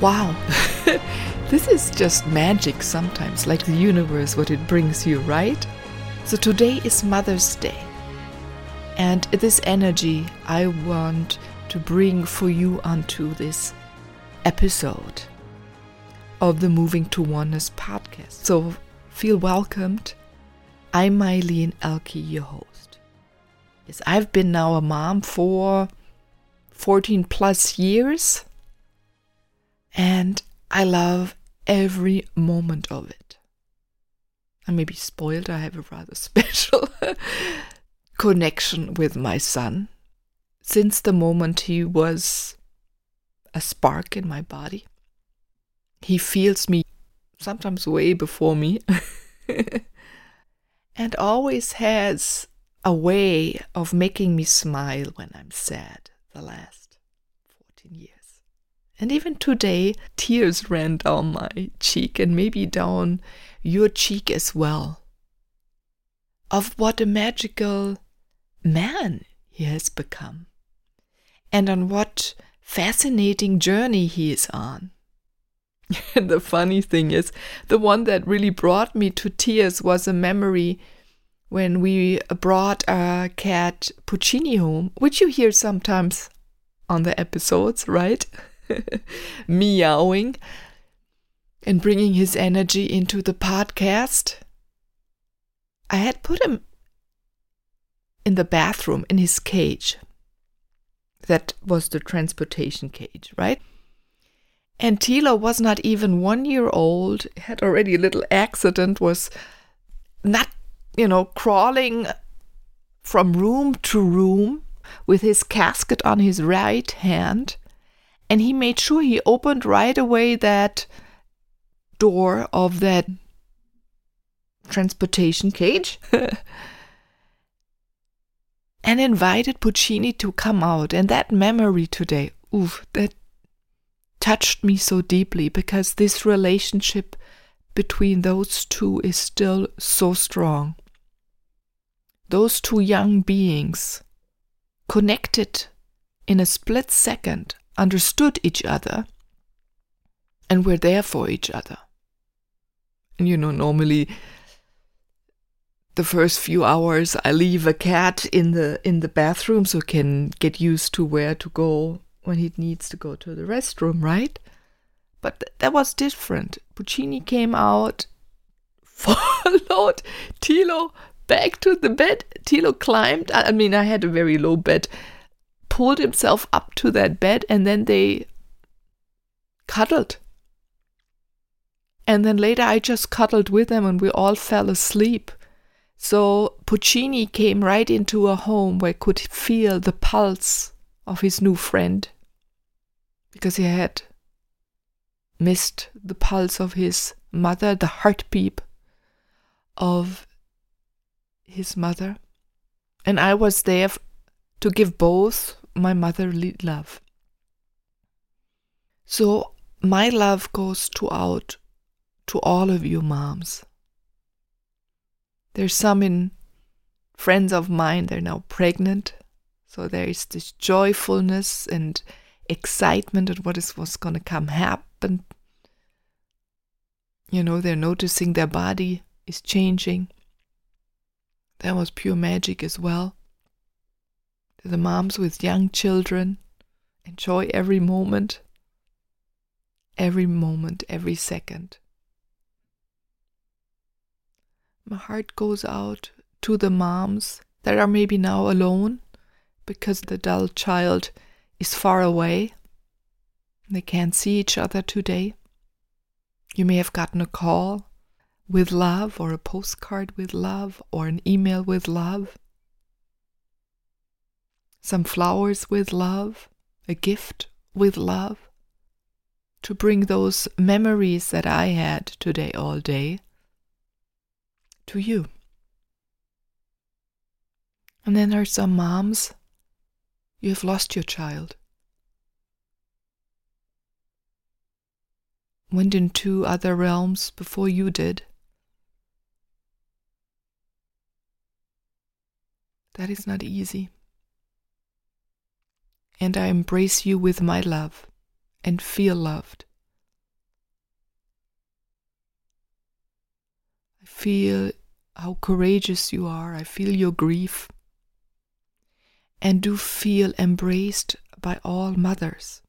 Wow. this is just magic sometimes, like the universe, what it brings you, right? So today is Mother's Day. And this energy I want to bring for you onto this episode of the Moving to Oneness podcast. So feel welcomed. I'm Mylene Elke, your host. Yes, I've been now a mom for 14 plus years and I love every moment of it. I may be spoiled, I have a rather special connection with my son. Since the moment he was a spark in my body, he feels me sometimes way before me and always has a way of making me smile when I'm sad the last 14 years. And even today, tears ran down my cheek and maybe down your cheek as well. Of what a magical man he has become, and on what fascinating journey he is on. And the funny thing is, the one that really brought me to tears was a memory when we brought our cat Puccini home, which you hear sometimes on the episodes, right? meowing and bringing his energy into the podcast. I had put him in the bathroom in his cage. That was the transportation cage, right? And Tilo was not even one year old, had already a little accident, was not, you know, crawling from room to room with his casket on his right hand and he made sure he opened right away that door of that transportation cage and invited Puccini to come out. And that memory today, oof, that touched me so deeply because this relationship between those two is still so strong. Those two young beings connected in a split second understood each other and were there for each other. And you know, normally the first few hours I leave a cat in the in the bathroom so can get used to where to go when he needs to go to the restroom, right? But th- that was different. Puccini came out, followed Tilo back to the bed. Tilo climbed. I mean, I had a very low bed pulled himself up to that bed and then they cuddled. And then later I just cuddled with them and we all fell asleep. So Puccini came right into a home where he could feel the pulse of his new friend because he had missed the pulse of his mother, the heartbeat of his mother. And I was there to give both my motherly love. So my love goes to out to all of you moms. There's some in friends of mine, they're now pregnant. So there is this joyfulness and excitement at what is what's gonna come happen. You know, they're noticing their body is changing. That was pure magic as well the moms with young children. Enjoy every moment, every moment, every second. My heart goes out to the moms that are maybe now alone because the dull child is far away. They can't see each other today. You may have gotten a call with love, or a postcard with love, or an email with love, some flowers with love, a gift with love, to bring those memories that I had today all day to you. And then there are some moms, you have lost your child. Went into other realms before you did. That is not easy. And I embrace you with my love and feel loved. I feel how courageous you are. I feel your grief. And do feel embraced by all mothers.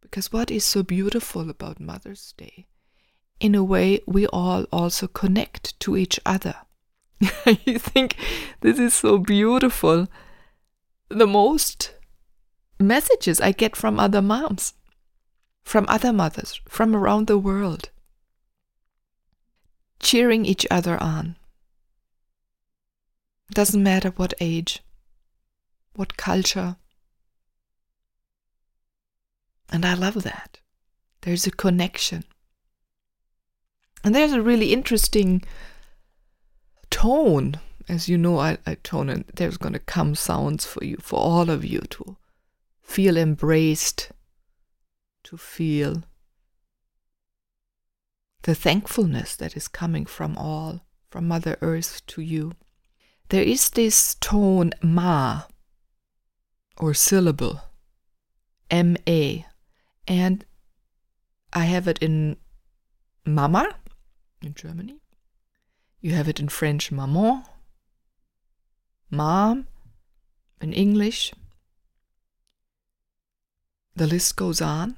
Because what is so beautiful about Mother's Day? In a way, we all also connect to each other. you think this is so beautiful. The most messages I get from other moms, from other mothers, from around the world, cheering each other on. Doesn't matter what age, what culture. And I love that. There's a connection. And there's a really interesting tone. As you know, I, I tone and there's going to come sounds for you, for all of you to feel embraced, to feel the thankfulness that is coming from all, from Mother Earth to you. There is this tone ma or syllable, M A, and I have it in Mama in Germany. You have it in French, maman, mom, in English. The list goes on.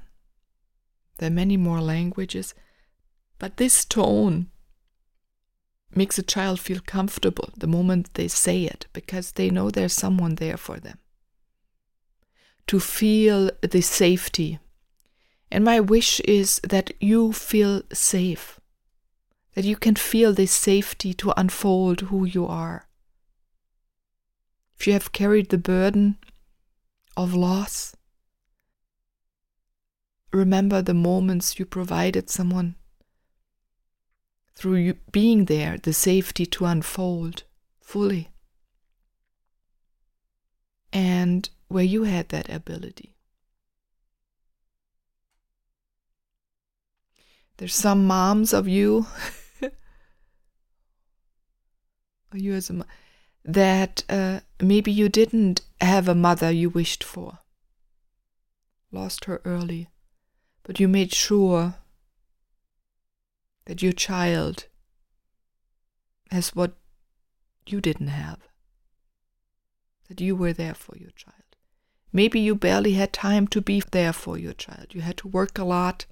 There are many more languages, but this tone makes a child feel comfortable the moment they say it because they know there's someone there for them. To feel the safety. And my wish is that you feel safe, that you can feel this safety to unfold who you are. If you have carried the burden of loss, remember the moments you provided someone through being there, the safety to unfold fully. And where you had that ability. There's some moms of you, or you as a that uh, maybe you didn't have a mother you wished for, lost her early but you made sure that your child has what you didn't have, that you were there for your child. Maybe you barely had time to be there for your child. You had to work a lot,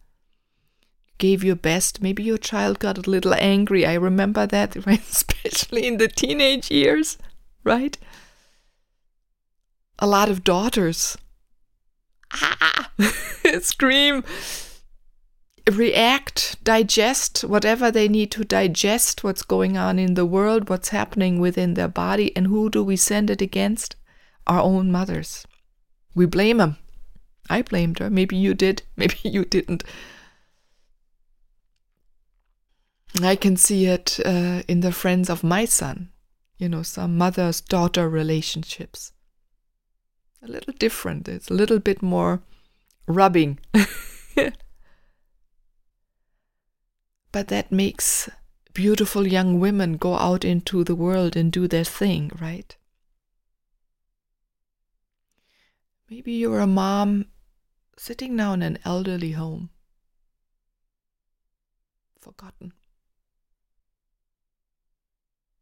gave your best. Maybe your child got a little angry. I remember that, especially in the teenage years, right? A lot of daughters scream, react, digest whatever they need to digest what's going on in the world, what's happening within their body, and who do we send it against? Our own mothers. We blame them. I blamed her. Maybe you did. Maybe you didn't. I can see it uh, in the friends of my son, you know, some mother's daughter relationships a little different. It's a little bit more rubbing. but that makes beautiful young women go out into the world and do their thing, right? Maybe you're a mom sitting now in an elderly home, forgotten.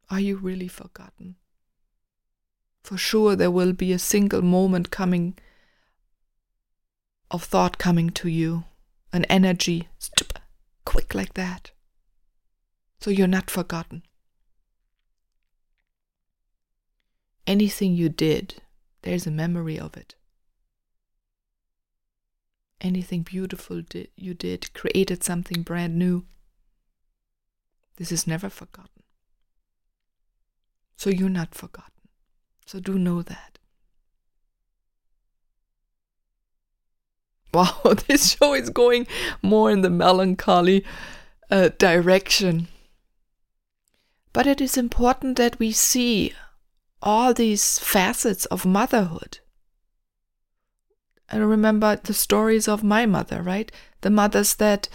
Are you really forgotten? For sure there will be a single moment coming of thought coming to you, an energy, quick like that. So you're not forgotten. Anything you did, there's a memory of it. anything beautiful you did, created something brand new. This is never forgotten. So you're not forgotten. So do know that. Wow, this show is going more in the melancholy uh, direction. But it is important that we see all these facets of motherhood. I remember the stories of my mother, right? The mothers that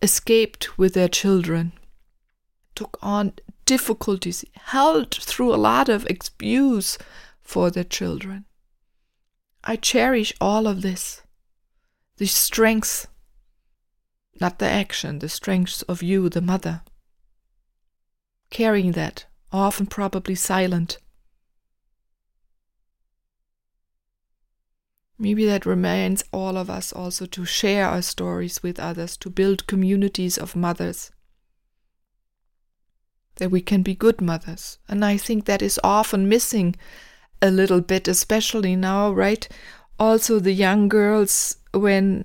escaped with their children, took on difficulties, held through a lot of abuse for their children. I cherish all of this. The strength, not the action, the strength of you, the mother. Carrying that, often probably silent. Maybe that reminds all of us also to share our stories with others, to build communities of mothers that we can be good mothers. And I think that is often missing a little bit, especially now, right? Also, the young girls, when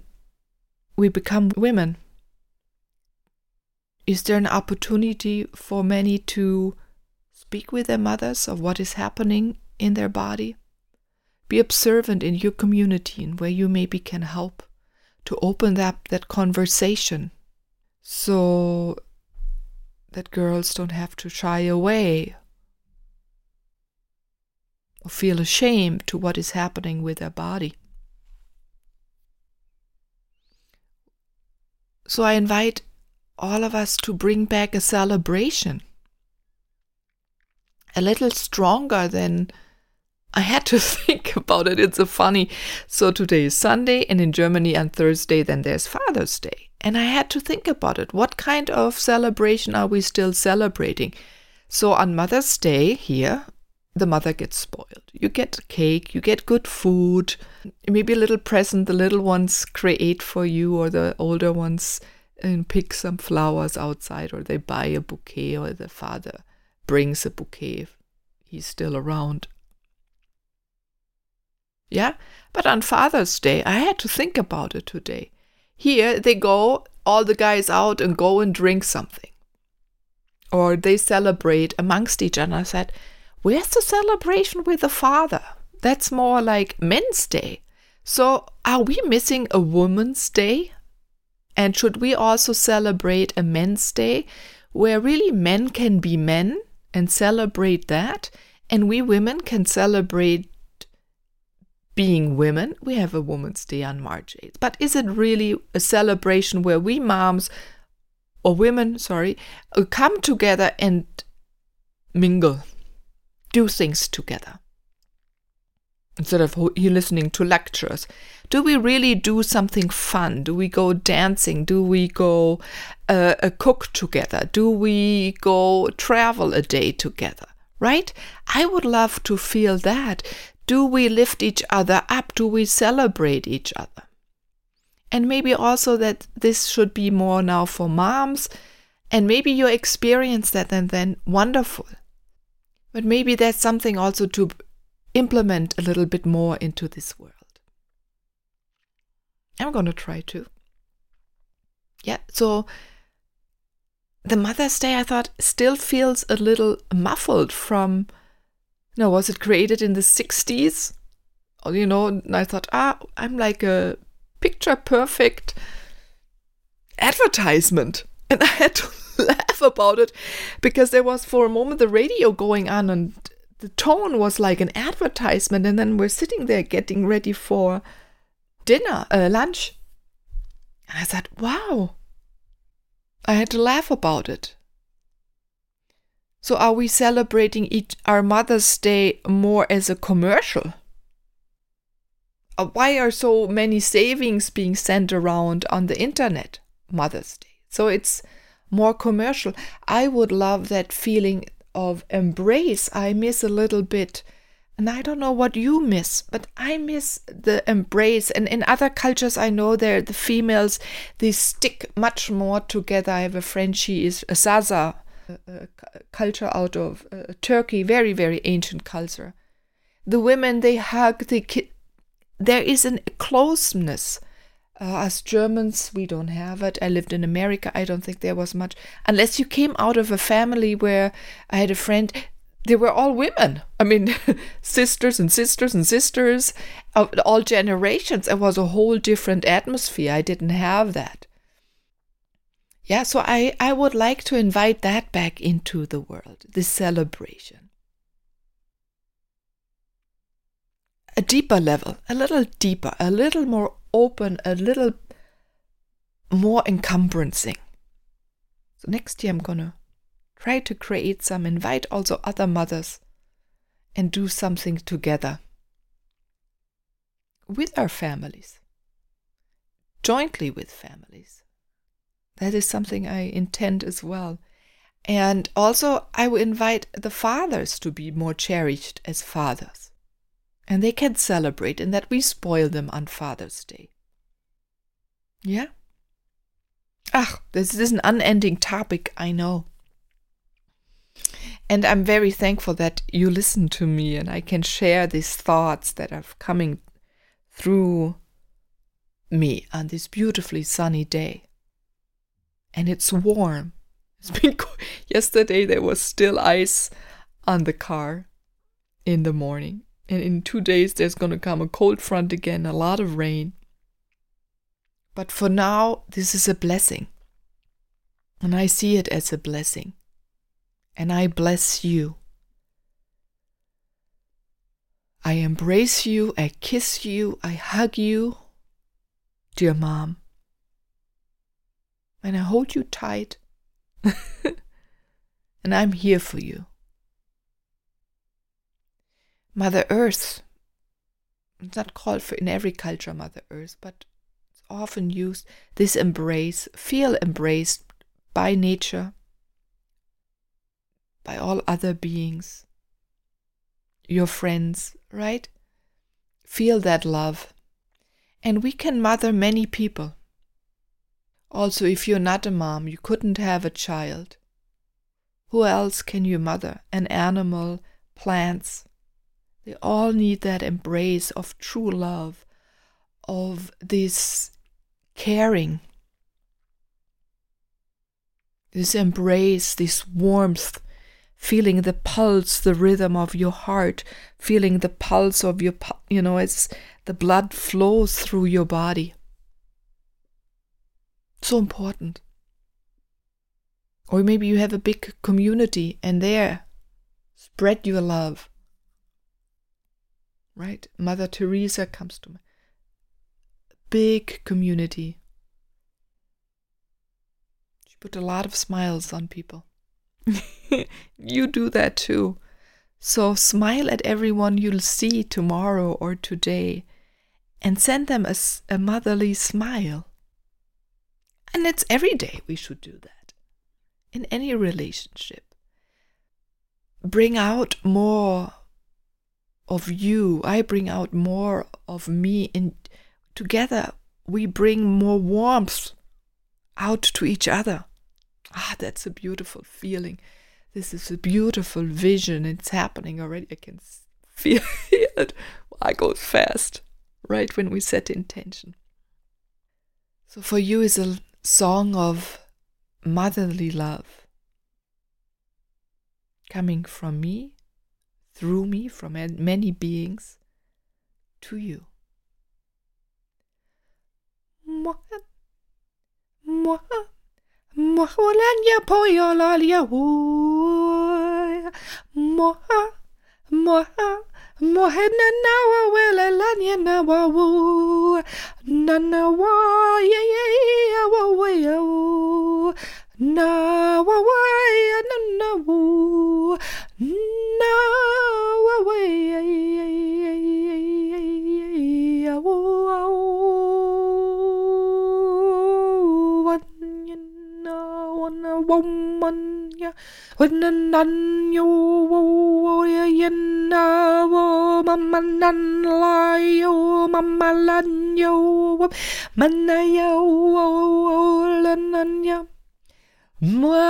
we become women, is there an opportunity for many to speak with their mothers of what is happening in their body? Be observant in your community and where you maybe can help to open up that conversation. So that girls don't have to shy away or feel ashamed to what is happening with their body. So I invite all of us to bring back a celebration, a little stronger than I had to think about it. It's a funny. So today is Sunday, and in Germany on Thursday, then there's Father's Day. And I had to think about it. What kind of celebration are we still celebrating? So on Mother's Day here, the mother gets spoiled. You get cake, you get good food, maybe a little present the little ones create for you, or the older ones and pick some flowers outside, or they buy a bouquet, or the father brings a bouquet if he's still around. Yeah, but on Father's Day, I had to think about it today. Here they go, all the guys out and go and drink something. Or they celebrate amongst each other. I said, Where's the celebration with the father? That's more like Men's Day. So are we missing a Woman's Day? And should we also celebrate a Men's Day where really men can be men and celebrate that? And we women can celebrate being women, we have a Women's Day on March 8th. But is it really a celebration where we moms or women, sorry, uh, come together and mingle, do things together? Instead of listening to lectures, do we really do something fun? Do we go dancing? Do we go uh, cook together? Do we go travel a day together? Right? I would love to feel that do we lift each other up? Do we celebrate each other? And maybe also that this should be more now for moms, and maybe you experience that and then wonderful. But maybe that's something also to implement a little bit more into this world. I'm going to try to. Yeah, so the Mother's Day, I thought, still feels a little muffled from no, was it created in the 60s? You know, and I thought, ah, I'm like a picture perfect advertisement. And I had to laugh about it because there was for a moment the radio going on and the tone was like an advertisement. And then we're sitting there getting ready for dinner, uh, lunch. And I said, wow. I had to laugh about it. So are we celebrating each, our Mother's Day more as a commercial? Uh, why are so many savings being sent around on the internet Mother's Day? So it's more commercial. I would love that feeling of embrace. I miss a little bit. And I don't know what you miss, but I miss the embrace. And in other cultures, I know there the females they stick much more together. I have a friend; she is a Zaza culture out of uh, Turkey, very, very ancient culture. The women, they hug, they ki- there is a closeness Uh, as Germans, we don't have it. I lived in America. I don't think there was much. Unless you came out of a family where I had a friend, they were all women. I mean, sisters and sisters and sisters of all generations. It was a whole different atmosphere. I didn't have that. Yeah, so I, I would like to invite that back into the world, this celebration. A deeper level, a little deeper, a little more open, a little more encumbrances. So next year I'm gonna try to create some, invite also other mothers and do something together with our families, jointly with families. That is something I intend as well. And also, I will invite the fathers to be more cherished as fathers. And they can celebrate, and that we spoil them on Father's Day. Yeah? Ah, this is an unending topic, I know. And I'm very thankful that you listen to me and I can share these thoughts that are coming through me on this beautifully sunny day. And it's warm. It's been yesterday there was still ice on the car in the morning. And in 2 days there's going to come a cold front again, a lot of rain. But for now this is a blessing. And I see it as a blessing and I bless you. I embrace you, I kiss you, I hug you, dear mom. And I hold you tight. and I'm here for you. Mother Earth, it's not called for in every culture Mother Earth, but it's often used this embrace, feel embraced by nature by all other beings, your friends, right? Feel that love. And we can mother many people. Also, if you're not a mom, you couldn't have a child. Who else can you mother? An animal, plants. They all need that embrace of true love, of this caring, this embrace, this warmth feeling the pulse, the rhythm of your heart, feeling the pulse of your, you know, as the blood flows through your body. So important. Or maybe you have a big community and there spread your love. Right? Mother Teresa comes to me. Big community. She put a lot of smiles on people. you do that too. So smile at everyone you'll see tomorrow or today and send them a, a motherly smile. And it's every day we should do that in any relationship. Bring out more of you. I bring out more of me, and together we bring more warmth out to each other. Ah, that's a beautiful feeling. This is a beautiful vision. It's happening already. I can feel it. I go fast, right when we set intention. So for you is a song of motherly love coming from me, through me, from many beings to you. Moholanya poyolalia woy. Mohena nawa wela lanya nawa woo. Nana wa ya ya wa we wa ya woo. Na wa wa ya na na woo. Moi.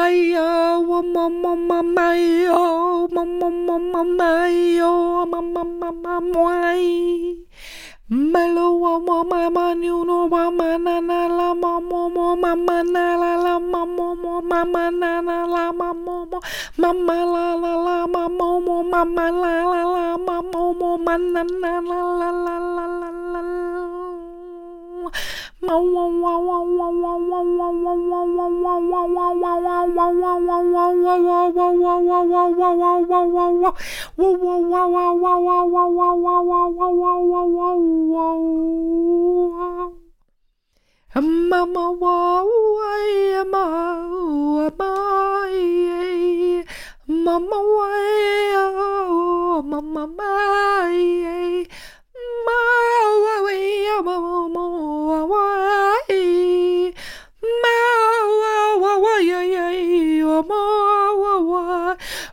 Mellow wa wa ma ma nu no wa ma na na la ma mo mo ma ma na la la ma mo mo ma ma na na la ma mo mo ma ma la la la ma mo mo ma ma la la la ma mo mo ma na na la la la la la la Mama,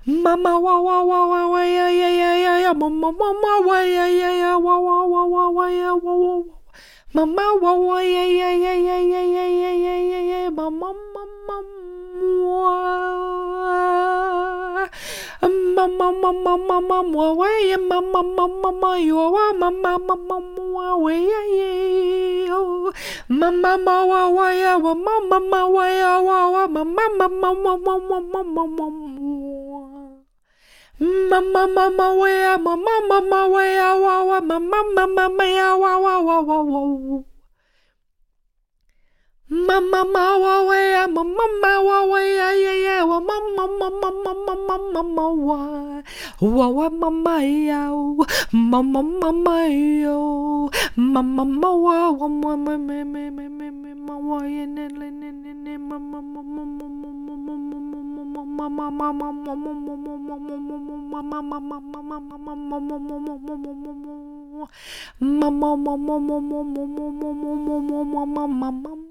Mama wa wa wa wa wa ya ya ya ya ya mama mama wa ya ya ya wa wa wa wa ya wa wa Mama wa wa ya ya ya ya ya ya ya ya ya ya mama mama wa Mama mama mama wa wa ya mama mama ma yo wa mama mama Mama ma ma, ma, ma, wa wa ya wa mama ma ma, ma, ma, wa ya wa wa mama mama mama mama mama Mama mama wea mama mama wa mama mama mea wa wa wa wa wa Mama ma wa wea mama ma wa wea ya ya wa mama mama mama mama mama wa wa wa mama ya mama mama ya mama ma wa mama me me me me me ma wa ya ne ne ne ne ne mama mama mama mama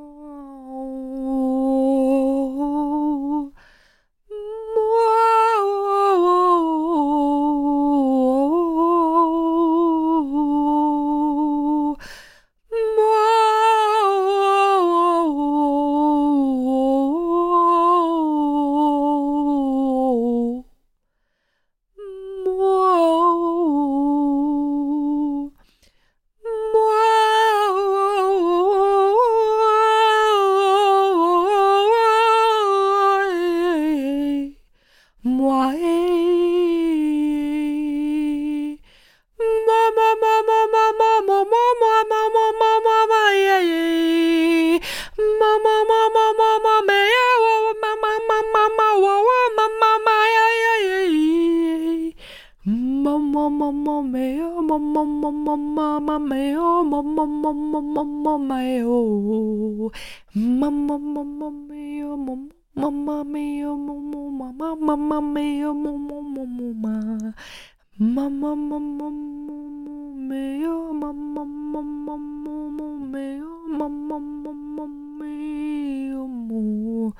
mamma mia, mamma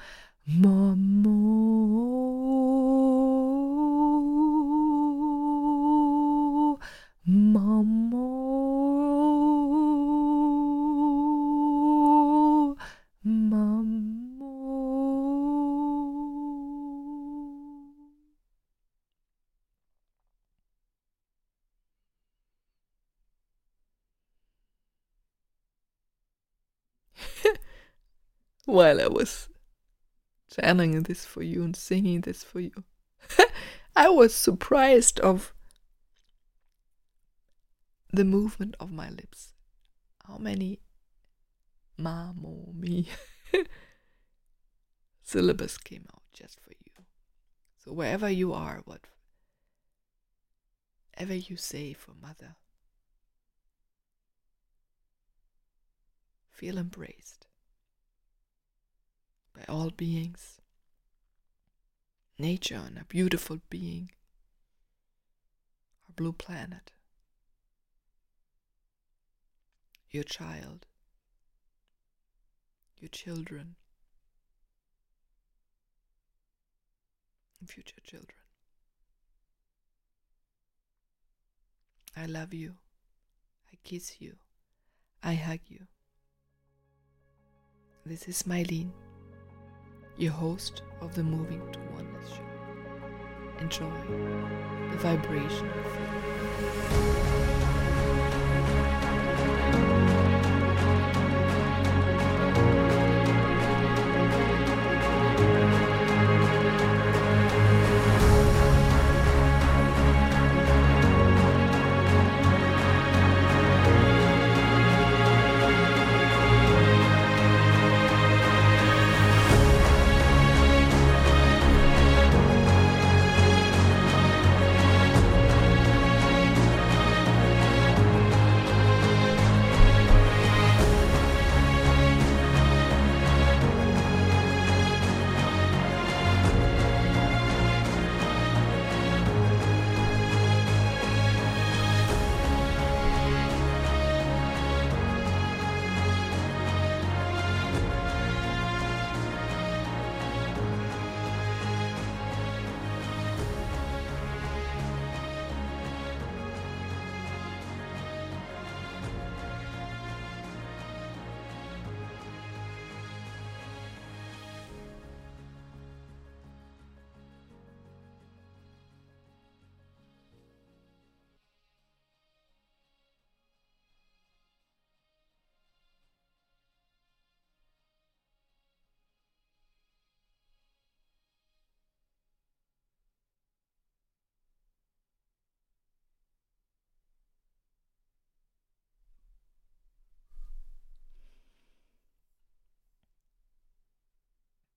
while I was channeling this for you and singing this for you, I was surprised of the movement of my lips. How many ma, mo, mi syllables came out just for you. So wherever you are, whatever you say for mother, feel embraced by all beings. Nature and a beautiful being, our blue planet, your child, your children, and future children. I love you. I kiss you. I hug you. This is Mylene, your host of the Moving to Oneness show. Enjoy the vibration of.